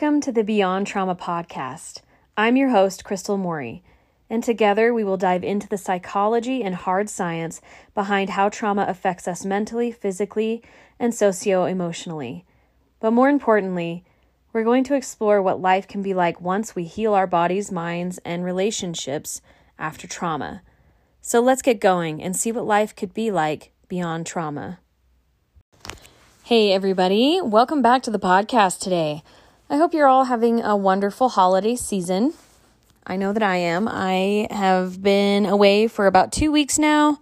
Welcome to the Beyond Trauma podcast. I'm your host, Crystal Mori, and together we will dive into the psychology and hard science behind how trauma affects us mentally, physically, and socio emotionally. But more importantly, we're going to explore what life can be like once we heal our bodies, minds, and relationships after trauma. So let's get going and see what life could be like beyond trauma. Hey, everybody, welcome back to the podcast today. I hope you're all having a wonderful holiday season. I know that I am. I have been away for about two weeks now,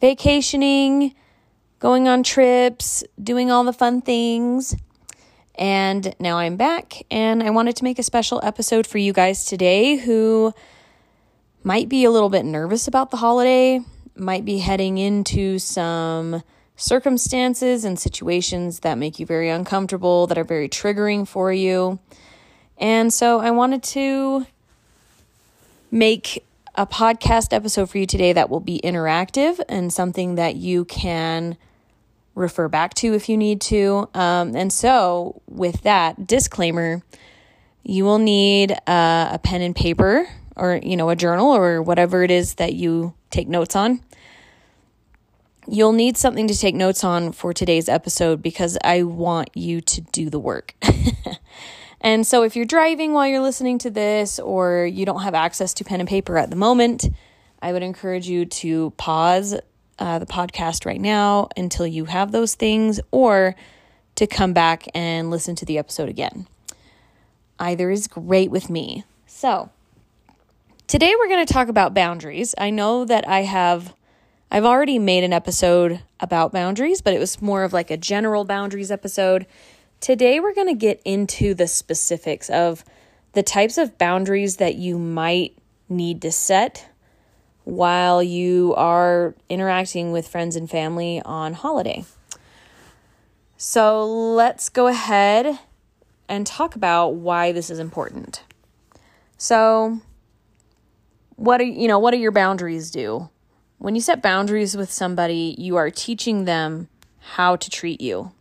vacationing, going on trips, doing all the fun things. And now I'm back, and I wanted to make a special episode for you guys today who might be a little bit nervous about the holiday, might be heading into some circumstances and situations that make you very uncomfortable, that are very triggering for you. And so I wanted to make a podcast episode for you today that will be interactive and something that you can refer back to if you need to. Um, and so, with that disclaimer, you will need uh, a pen and paper or you know a journal or whatever it is that you take notes on You'll need something to take notes on for today's episode because I want you to do the work. and so, if you're driving while you're listening to this or you don't have access to pen and paper at the moment, I would encourage you to pause uh, the podcast right now until you have those things or to come back and listen to the episode again. Either is great with me. So, today we're going to talk about boundaries. I know that I have I've already made an episode about boundaries, but it was more of like a general boundaries episode. Today, we're going to get into the specifics of the types of boundaries that you might need to set while you are interacting with friends and family on holiday. So, let's go ahead and talk about why this is important. So, what are you know, what do your boundaries do? When you set boundaries with somebody, you are teaching them how to treat you.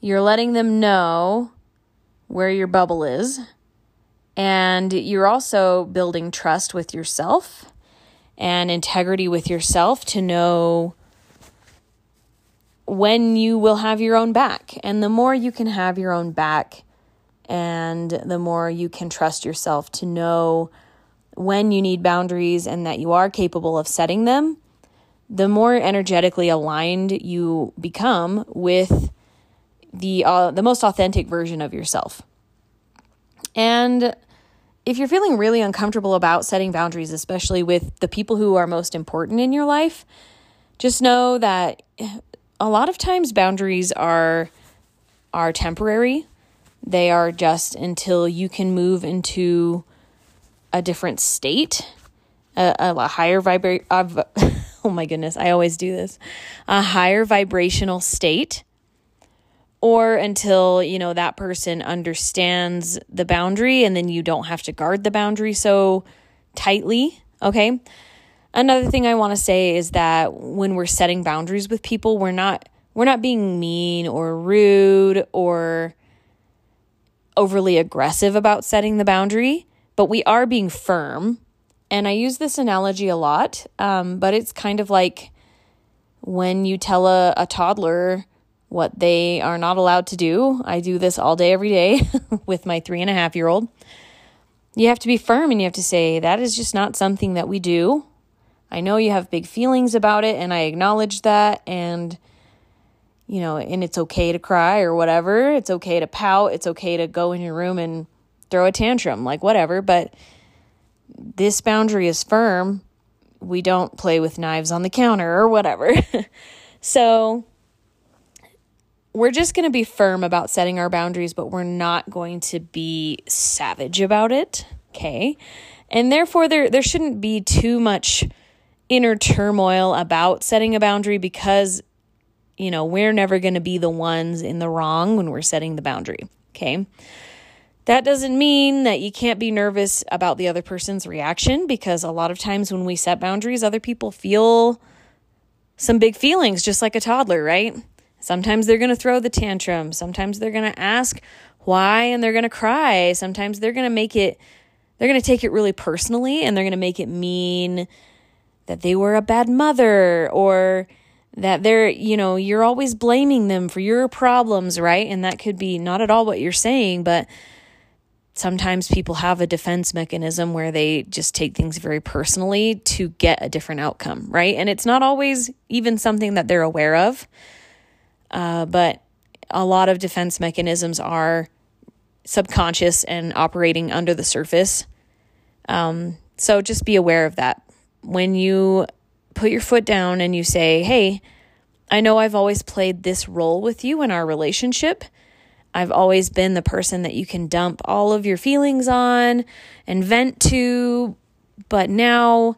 You're letting them know where your bubble is, and you're also building trust with yourself and integrity with yourself to know when you will have your own back. And the more you can have your own back, and the more you can trust yourself to know when you need boundaries and that you are capable of setting them, the more energetically aligned you become with the uh, the most authentic version of yourself. And if you're feeling really uncomfortable about setting boundaries, especially with the people who are most important in your life, just know that a lot of times boundaries are are temporary. They are just until you can move into a different state, a, a higher vibra- uh, oh my goodness, I always do this, a higher vibrational state, or until, you know, that person understands the boundary and then you don't have to guard the boundary so tightly, okay? Another thing I want to say is that when we're setting boundaries with people, we're not we're not being mean or rude or overly aggressive about setting the boundary but we are being firm. And I use this analogy a lot, um, but it's kind of like when you tell a, a toddler what they are not allowed to do. I do this all day, every day with my three and a half year old. You have to be firm and you have to say, that is just not something that we do. I know you have big feelings about it, and I acknowledge that. And, you know, and it's okay to cry or whatever. It's okay to pout. It's okay to go in your room and throw a tantrum, like whatever. But this boundary is firm. We don't play with knives on the counter or whatever. so we're just going to be firm about setting our boundaries, but we're not going to be savage about it. Okay. And therefore, there, there shouldn't be too much inner turmoil about setting a boundary because, you know, we're never going to be the ones in the wrong when we're setting the boundary. Okay. That doesn't mean that you can't be nervous about the other person's reaction because a lot of times when we set boundaries, other people feel some big feelings, just like a toddler, right? Sometimes they're going to throw the tantrum. Sometimes they're going to ask why and they're going to cry. Sometimes they're going to make it, they're going to take it really personally and they're going to make it mean that they were a bad mother or that they're, you know, you're always blaming them for your problems, right? And that could be not at all what you're saying, but sometimes people have a defense mechanism where they just take things very personally to get a different outcome, right? And it's not always even something that they're aware of. Uh, but a lot of defense mechanisms are subconscious and operating under the surface. Um, so just be aware of that. When you put your foot down and you say, Hey, I know I've always played this role with you in our relationship. I've always been the person that you can dump all of your feelings on and vent to, but now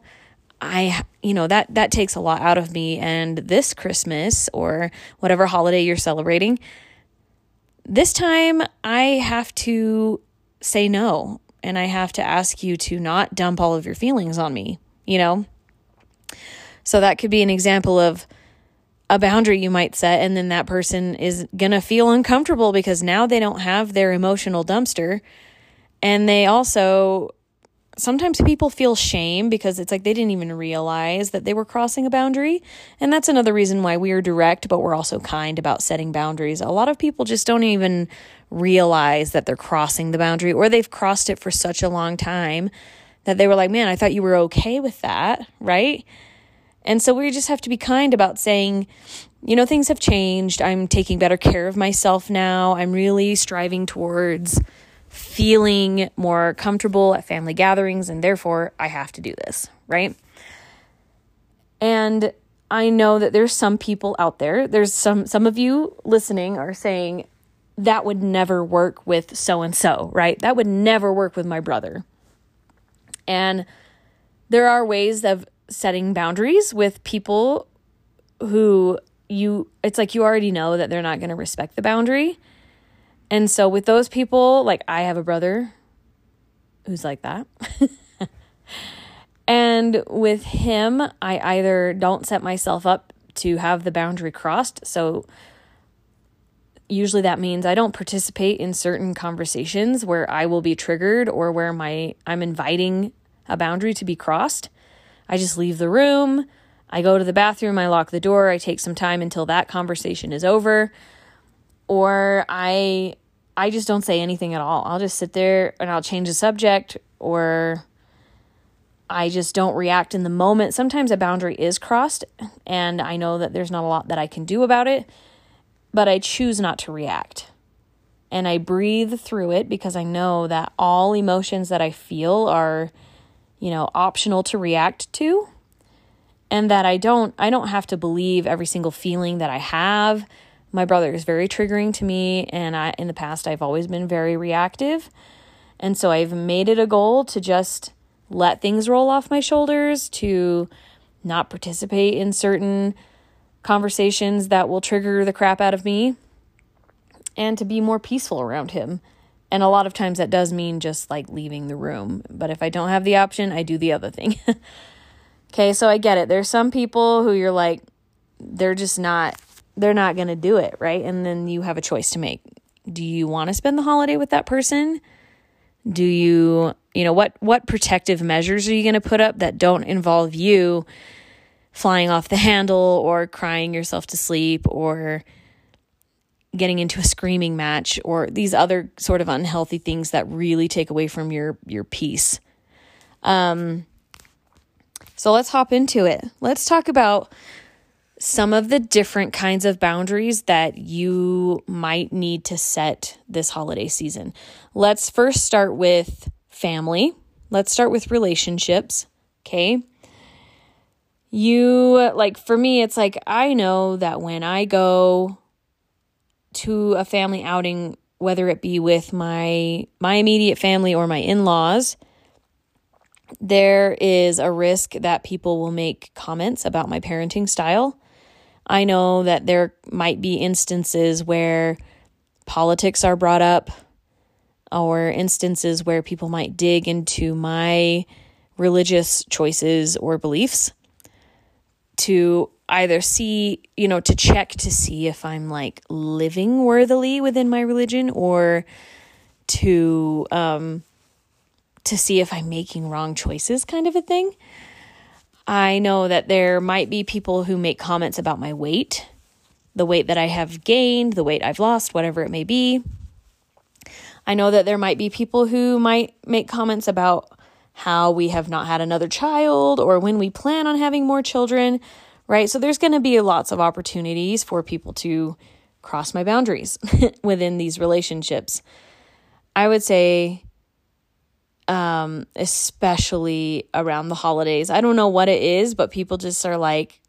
I you know that that takes a lot out of me and this Christmas or whatever holiday you're celebrating this time I have to say no and I have to ask you to not dump all of your feelings on me, you know? So that could be an example of a boundary you might set, and then that person is going to feel uncomfortable because now they don't have their emotional dumpster. And they also, sometimes people feel shame because it's like they didn't even realize that they were crossing a boundary. And that's another reason why we are direct, but we're also kind about setting boundaries. A lot of people just don't even realize that they're crossing the boundary or they've crossed it for such a long time that they were like, man, I thought you were okay with that, right? And so we just have to be kind about saying, you know, things have changed. I'm taking better care of myself now. I'm really striving towards feeling more comfortable at family gatherings, and therefore I have to do this, right? And I know that there's some people out there, there's some some of you listening are saying that would never work with so and so, right? That would never work with my brother. And there are ways of setting boundaries with people who you it's like you already know that they're not going to respect the boundary. And so with those people, like I have a brother who's like that. and with him, I either don't set myself up to have the boundary crossed. So usually that means I don't participate in certain conversations where I will be triggered or where my I'm inviting a boundary to be crossed. I just leave the room. I go to the bathroom, I lock the door, I take some time until that conversation is over. Or I I just don't say anything at all. I'll just sit there and I'll change the subject or I just don't react in the moment. Sometimes a boundary is crossed and I know that there's not a lot that I can do about it, but I choose not to react. And I breathe through it because I know that all emotions that I feel are you know, optional to react to and that I don't I don't have to believe every single feeling that I have. My brother is very triggering to me and I in the past I've always been very reactive. And so I've made it a goal to just let things roll off my shoulders, to not participate in certain conversations that will trigger the crap out of me, and to be more peaceful around him. And a lot of times that does mean just like leaving the room. But if I don't have the option, I do the other thing. okay, so I get it. There's some people who you're like, they're just not, they're not going to do it, right? And then you have a choice to make. Do you want to spend the holiday with that person? Do you, you know, what what protective measures are you going to put up that don't involve you flying off the handle or crying yourself to sleep or getting into a screaming match or these other sort of unhealthy things that really take away from your your peace. Um so let's hop into it. Let's talk about some of the different kinds of boundaries that you might need to set this holiday season. Let's first start with family. Let's start with relationships, okay? You like for me it's like I know that when I go to a family outing whether it be with my my immediate family or my in-laws there is a risk that people will make comments about my parenting style. I know that there might be instances where politics are brought up or instances where people might dig into my religious choices or beliefs to either see, you know, to check to see if I'm like living worthily within my religion or to um to see if I'm making wrong choices kind of a thing. I know that there might be people who make comments about my weight, the weight that I have gained, the weight I've lost, whatever it may be. I know that there might be people who might make comments about how we have not had another child or when we plan on having more children, right? So there's going to be lots of opportunities for people to cross my boundaries within these relationships. I would say um, especially around the holidays. I don't know what it is, but people just are like,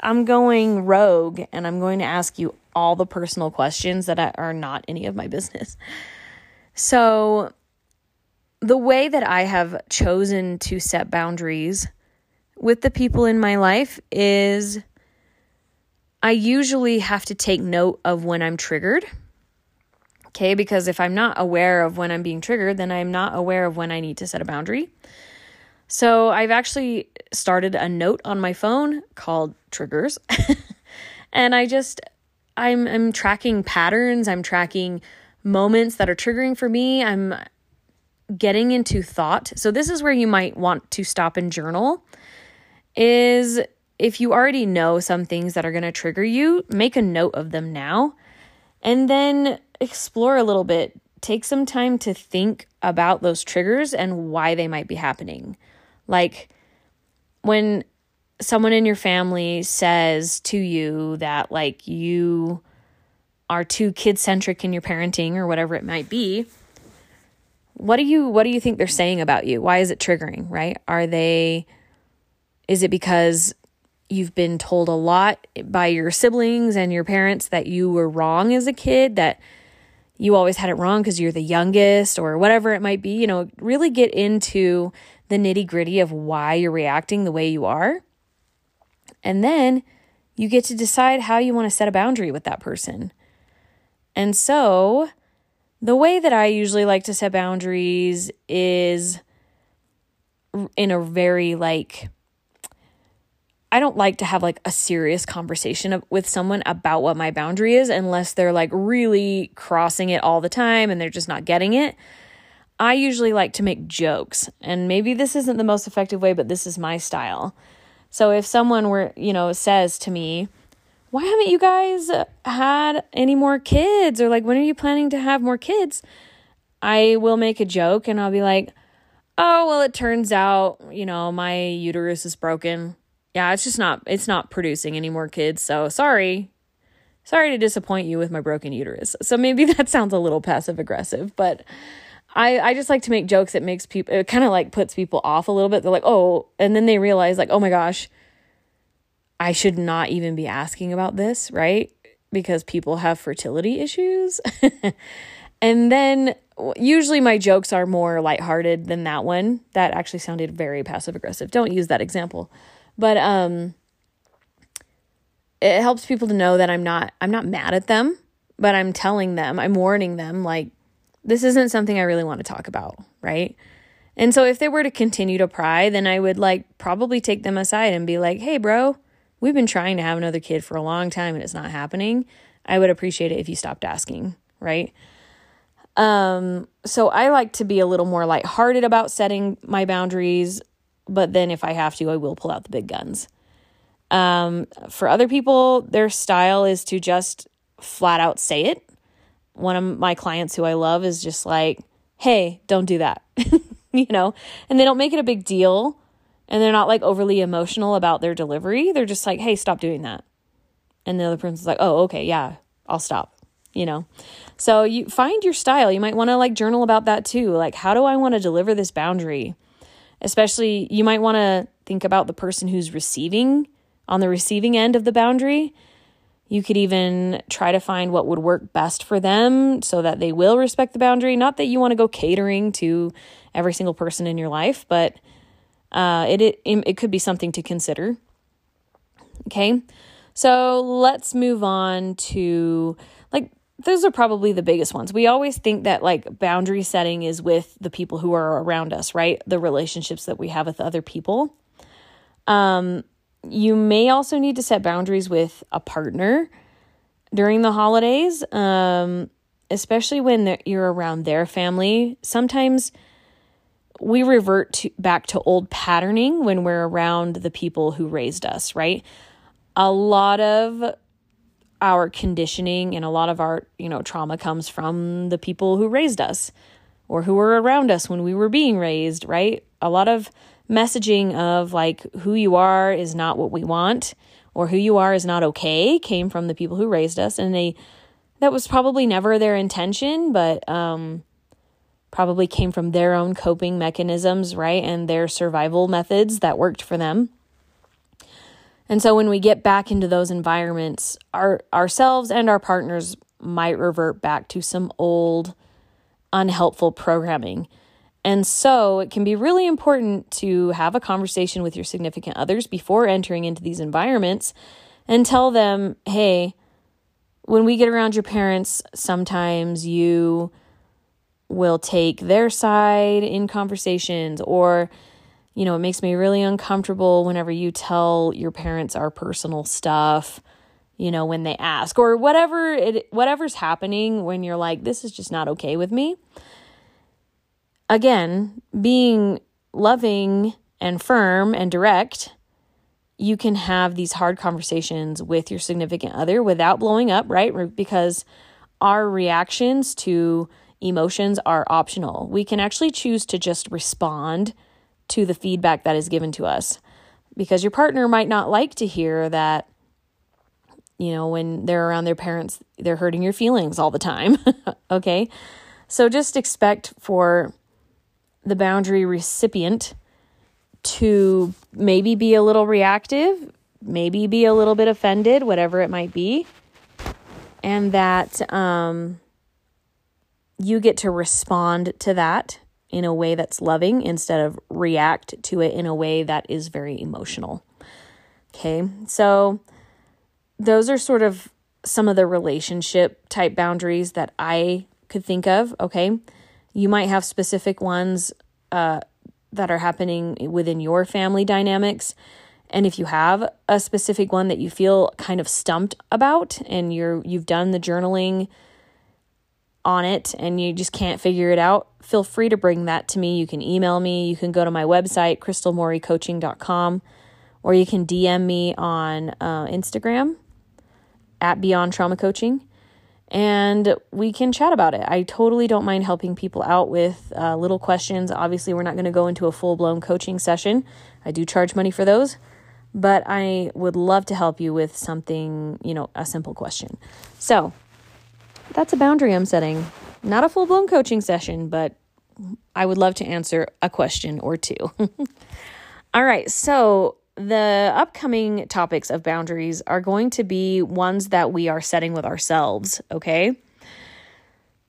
I'm going rogue and I'm going to ask you all the personal questions that are not any of my business. So, the way that I have chosen to set boundaries with the people in my life is I usually have to take note of when I'm triggered Okay, because if I'm not aware of when I'm being triggered, then I'm not aware of when I need to set a boundary. So I've actually started a note on my phone called triggers. and I just I'm I'm tracking patterns, I'm tracking moments that are triggering for me. I'm getting into thought. So this is where you might want to stop and journal is if you already know some things that are going to trigger you, make a note of them now. And then explore a little bit. Take some time to think about those triggers and why they might be happening. Like when someone in your family says to you that, like, you are too kid centric in your parenting or whatever it might be what do you what do you think they're saying about you why is it triggering right are they is it because you've been told a lot by your siblings and your parents that you were wrong as a kid that you always had it wrong because you're the youngest or whatever it might be, you know, really get into the nitty gritty of why you're reacting the way you are. And then you get to decide how you want to set a boundary with that person. And so, the way that I usually like to set boundaries is in a very like I don't like to have like a serious conversation with someone about what my boundary is unless they're like really crossing it all the time and they're just not getting it. I usually like to make jokes, and maybe this isn't the most effective way, but this is my style. So if someone were, you know, says to me, "Why haven't you guys had any more kids?" or like, "When are you planning to have more kids?" I will make a joke and I'll be like, "Oh, well, it turns out, you know, my uterus is broken." Yeah, it's just not it's not producing any more kids. So sorry. Sorry to disappoint you with my broken uterus. So maybe that sounds a little passive aggressive, but I I just like to make jokes that makes people it kind of like puts people off a little bit. They're like, "Oh," and then they realize like, "Oh my gosh, I should not even be asking about this, right? Because people have fertility issues." and then usually my jokes are more lighthearted than that one. That actually sounded very passive aggressive. Don't use that example. But um it helps people to know that I'm not I'm not mad at them, but I'm telling them, I'm warning them like this isn't something I really want to talk about, right? And so if they were to continue to pry, then I would like probably take them aside and be like, "Hey, bro, we've been trying to have another kid for a long time and it's not happening. I would appreciate it if you stopped asking, right?" Um, so I like to be a little more lighthearted about setting my boundaries but then if I have to, I will pull out the big guns. Um, for other people, their style is to just flat out say it. One of my clients who I love is just like, hey, don't do that, you know, and they don't make it a big deal and they're not like overly emotional about their delivery. They're just like, hey, stop doing that. And the other person's like, oh, okay, yeah, I'll stop, you know. So you find your style. You might want to like journal about that too. Like, how do I want to deliver this boundary? Especially you might want to think about the person who's receiving on the receiving end of the boundary. You could even try to find what would work best for them so that they will respect the boundary. Not that you want to go catering to every single person in your life, but uh, it, it it could be something to consider. Okay, so let's move on to those are probably the biggest ones. We always think that like boundary setting is with the people who are around us, right? The relationships that we have with other people. Um, you may also need to set boundaries with a partner during the holidays, um, especially when you're around their family. Sometimes we revert to, back to old patterning when we're around the people who raised us, right? A lot of our conditioning and a lot of our, you know, trauma comes from the people who raised us or who were around us when we were being raised, right? A lot of messaging of like who you are is not what we want or who you are is not okay came from the people who raised us and they that was probably never their intention, but um probably came from their own coping mechanisms, right? And their survival methods that worked for them. And so when we get back into those environments, our ourselves and our partners might revert back to some old unhelpful programming. And so it can be really important to have a conversation with your significant others before entering into these environments and tell them, "Hey, when we get around your parents, sometimes you will take their side in conversations or you know, it makes me really uncomfortable whenever you tell your parents our personal stuff, you know, when they ask or whatever it whatever's happening when you're like this is just not okay with me. Again, being loving and firm and direct, you can have these hard conversations with your significant other without blowing up, right? Because our reactions to emotions are optional. We can actually choose to just respond to the feedback that is given to us. Because your partner might not like to hear that you know when they're around their parents they're hurting your feelings all the time okay? So just expect for the boundary recipient to maybe be a little reactive maybe be a little bit offended whatever it might be. And that um you get to respond to that in a way that's loving instead of react to it in a way that is very emotional. Okay, so those are sort of some of the relationship type boundaries that I could think of. Okay, you might have specific ones uh, that are happening within your family dynamics. And if you have a specific one that you feel kind of stumped about and you're you've done the journaling on it and you just can't figure it out, feel free to bring that to me. You can email me, you can go to my website, crystalmoricoaching.com, or you can DM me on uh, Instagram at Beyond Trauma Coaching and we can chat about it. I totally don't mind helping people out with uh, little questions. Obviously, we're not going to go into a full blown coaching session. I do charge money for those, but I would love to help you with something, you know, a simple question. So, that's a boundary I'm setting. Not a full blown coaching session, but I would love to answer a question or two. All right, so the upcoming topics of boundaries are going to be ones that we are setting with ourselves, okay?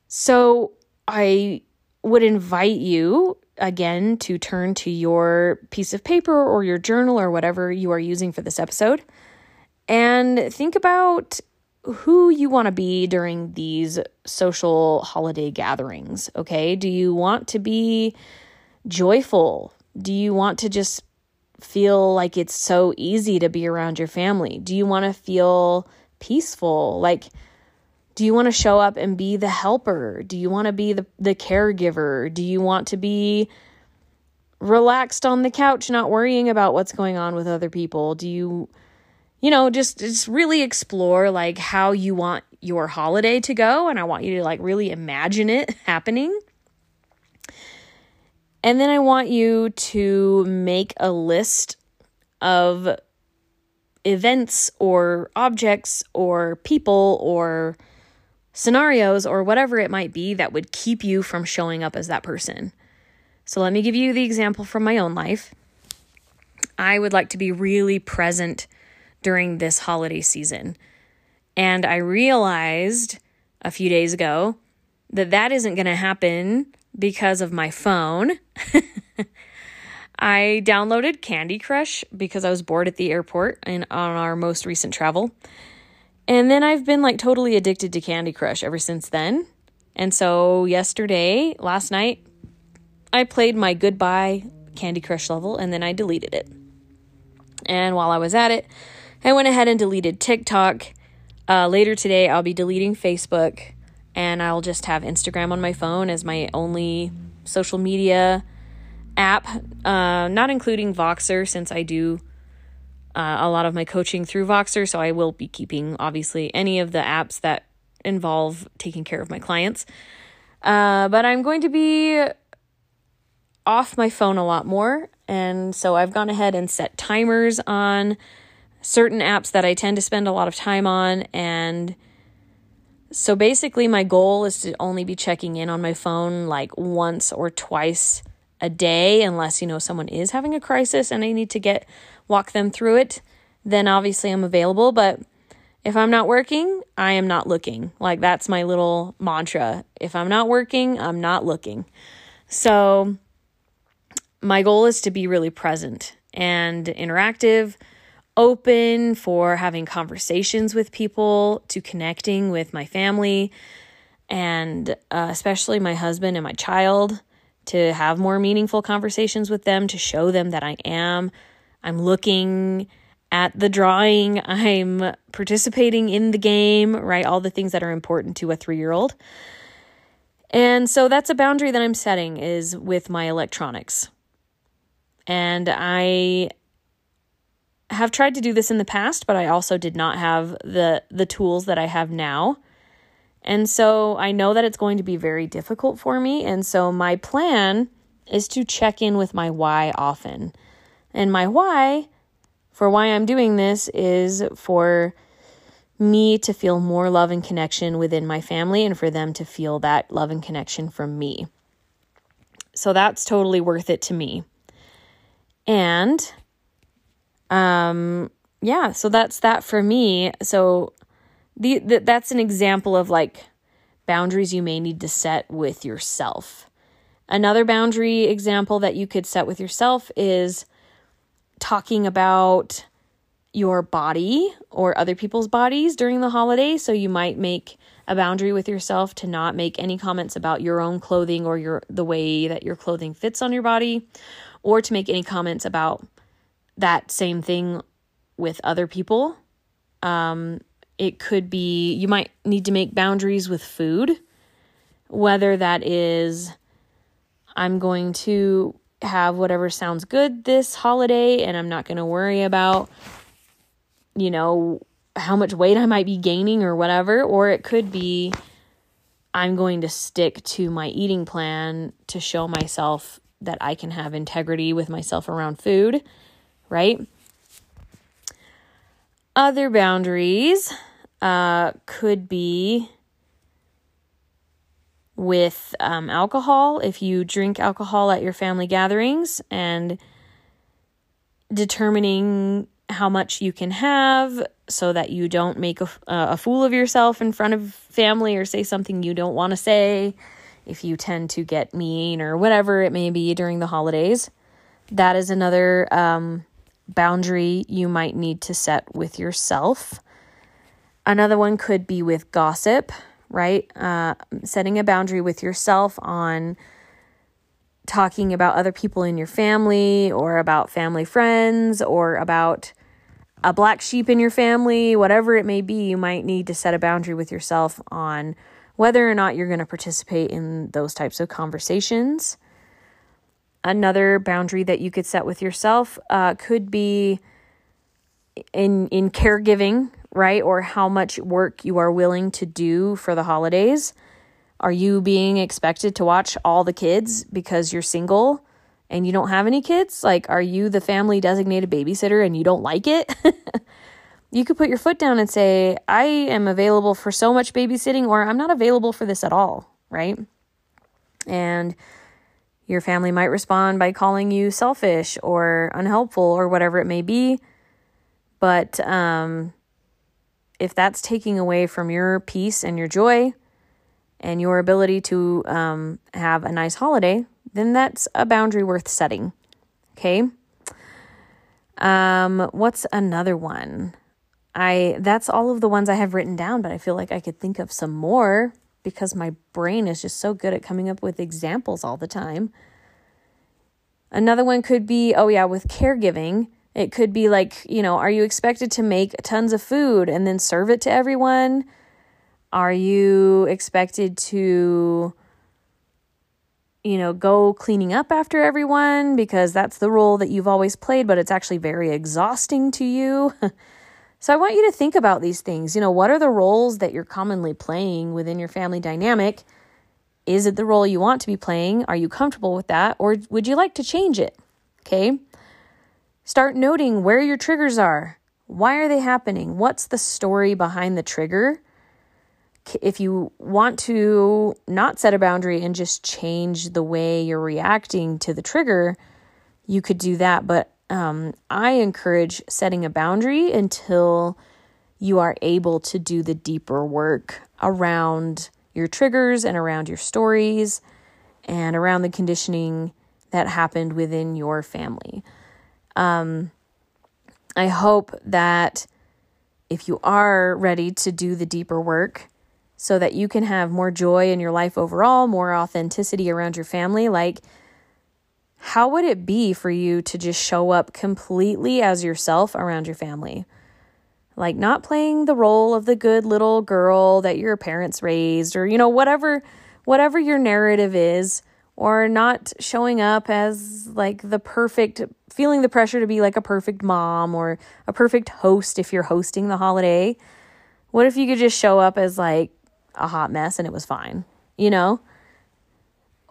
So I would invite you again to turn to your piece of paper or your journal or whatever you are using for this episode and think about who you want to be during these social holiday gatherings, okay? Do you want to be joyful? Do you want to just feel like it's so easy to be around your family? Do you want to feel peaceful? Like, do you want to show up and be the helper? Do you want to be the, the caregiver? Do you want to be relaxed on the couch, not worrying about what's going on with other people? Do you you know, just just really explore like how you want your holiday to go and I want you to like really imagine it happening. And then I want you to make a list of events or objects or people or scenarios or whatever it might be that would keep you from showing up as that person. So let me give you the example from my own life. I would like to be really present during this holiday season. And I realized a few days ago that that isn't going to happen because of my phone. I downloaded Candy Crush because I was bored at the airport and on our most recent travel. And then I've been like totally addicted to Candy Crush ever since then. And so yesterday, last night, I played my goodbye Candy Crush level and then I deleted it. And while I was at it, I went ahead and deleted TikTok. Uh, later today, I'll be deleting Facebook and I'll just have Instagram on my phone as my only social media app, uh, not including Voxer since I do uh, a lot of my coaching through Voxer. So I will be keeping, obviously, any of the apps that involve taking care of my clients. Uh, but I'm going to be off my phone a lot more. And so I've gone ahead and set timers on certain apps that I tend to spend a lot of time on. And so basically, my goal is to only be checking in on my phone like once or twice a day, unless, you know, someone is having a crisis and I need to get walk them through it. Then obviously I'm available. But if I'm not working, I am not looking. Like that's my little mantra. If I'm not working, I'm not looking. So my goal is to be really present and interactive, open for having conversations with people, to connecting with my family, and uh, especially my husband and my child, to have more meaningful conversations with them, to show them that I am. I'm looking at the drawing, I'm participating in the game, right? All the things that are important to a three year old. And so that's a boundary that I'm setting is with my electronics. And I have tried to do this in the past, but I also did not have the the tools that I have now. And so I know that it's going to be very difficult for me, and so my plan is to check in with my why often. And my why for why I'm doing this is for me to feel more love and connection within my family and for them to feel that love and connection from me. So that's totally worth it to me. And um yeah, so that's that for me. So the, the that's an example of like boundaries you may need to set with yourself. Another boundary example that you could set with yourself is talking about your body or other people's bodies during the holiday. So you might make a boundary with yourself to not make any comments about your own clothing or your the way that your clothing fits on your body or to make any comments about that same thing with other people. Um, it could be you might need to make boundaries with food, whether that is I'm going to have whatever sounds good this holiday and I'm not going to worry about, you know, how much weight I might be gaining or whatever. Or it could be I'm going to stick to my eating plan to show myself that I can have integrity with myself around food, right? Other boundaries uh, could be with um, alcohol. If you drink alcohol at your family gatherings and determining how much you can have so that you don't make a, a fool of yourself in front of family or say something you don't want to say if you tend to get mean or whatever it may be during the holidays. That is another um, boundary you might need to set with yourself. Another one could be with gossip, right? Uh, setting a boundary with yourself on talking about other people in your family or about family friends or about a black sheep in your family, whatever it may be, you might need to set a boundary with yourself on whether or not you're going to participate in those types of conversations. Another boundary that you could set with yourself uh, could be in in caregiving, right? Or how much work you are willing to do for the holidays. Are you being expected to watch all the kids because you're single and you don't have any kids? Like, are you the family designated babysitter and you don't like it? you could put your foot down and say, I am available for so much babysitting, or I'm not available for this at all, right? And your family might respond by calling you selfish or unhelpful or whatever it may be. But um, if that's taking away from your peace and your joy and your ability to um, have a nice holiday, then that's a boundary worth setting. Okay. Um, what's another one? I that's all of the ones I have written down, but I feel like I could think of some more because my brain is just so good at coming up with examples all the time. Another one could be, oh yeah, with caregiving, It could be like, you know, are you expected to make tons of food and then serve it to everyone? Are you expected to, you know, go cleaning up after everyone because that's the role that you've always played, but it's actually very exhausting to you? so I want you to think about these things. You know, what are the roles that you're commonly playing within your family dynamic? Is it the role you want to be playing? Are you comfortable with that? Or would you like to change it? Okay. Start noting where your triggers are. Why are they happening? What's the story behind the trigger? if you want to not set a boundary and just change the way you're reacting to the trigger, you could do that. But um, I encourage setting a boundary until you are able to do the deeper work around your triggers and around your stories and around the conditioning that happened within your family. Um, I hope that if you are ready to do the deeper work, so that you can have more joy in your life overall, more authenticity around your family. Like, how would it be for you to just show up completely as yourself around your family? Like, not playing the role of the good little girl that your parents raised, or, you know, whatever, whatever your narrative is, or not showing up as like the perfect, feeling the pressure to be like a perfect mom or a perfect host if you're hosting the holiday. What if you could just show up as like a hot mess and it was fine, you know?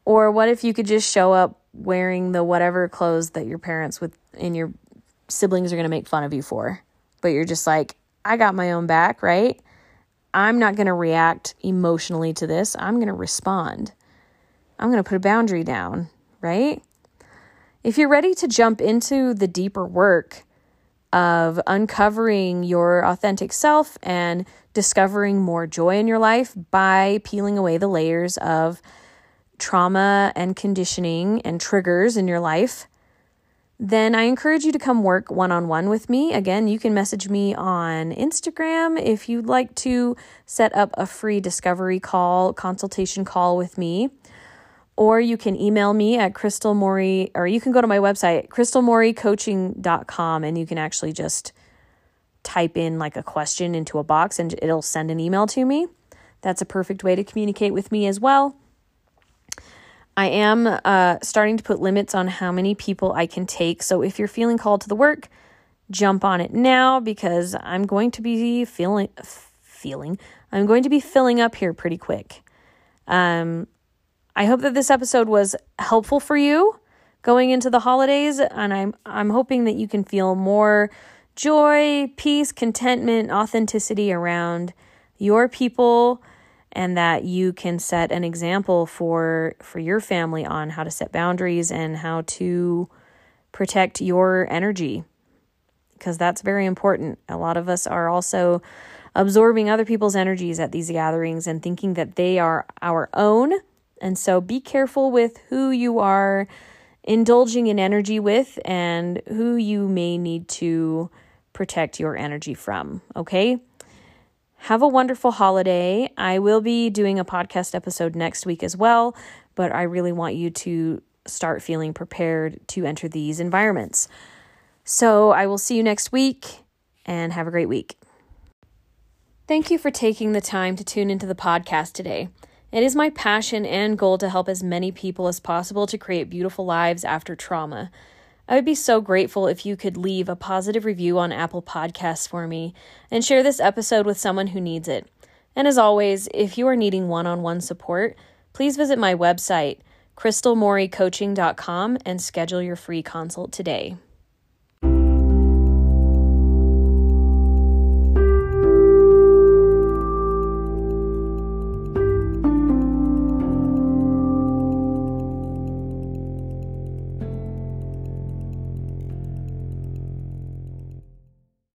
Or what if you could just show up wearing the whatever clothes that your parents with and your siblings are going to make fun of you for, but you're just like, I got my own back, right? I'm not going to react emotionally to this. I'm going to respond. I'm going to put a boundary down, right? If you're ready to jump into the deeper work of uncovering your authentic self and discovering more joy in your life by peeling away the layers of trauma and conditioning and triggers in your life, then I encourage you to come work one on one with me. Again, you can message me on Instagram if you'd like to set up a free discovery call, consultation call with me. Or you can email me at Crystal Mori, or you can go to my website, crystalmoricoaching.com, and you can actually just type in like a question into a box and it'll send an email to me. That's a perfect way to communicate with me as well. I am uh, starting to put limits on how many people I can take. So if you're feeling called to the work, jump on it now because I'm going to be feeling feeling I'm going to be filling up here pretty quick. Um, I hope that this episode was helpful for you going into the holidays, and I'm I'm hoping that you can feel more joy, peace, contentment, authenticity around your people and that you can set an example for for your family on how to set boundaries and how to protect your energy because that's very important. A lot of us are also absorbing other people's energies at these gatherings and thinking that they are our own. And so be careful with who you are indulging in energy with and who you may need to protect your energy from. Okay. Have a wonderful holiday. I will be doing a podcast episode next week as well, but I really want you to start feeling prepared to enter these environments. So I will see you next week and have a great week. Thank you for taking the time to tune into the podcast today. It is my passion and goal to help as many people as possible to create beautiful lives after trauma. I would be so grateful if you could leave a positive review on Apple Podcasts for me and share this episode with someone who needs it. And as always, if you are needing one on one support, please visit my website, crystalmoricoaching.com, and schedule your free consult today.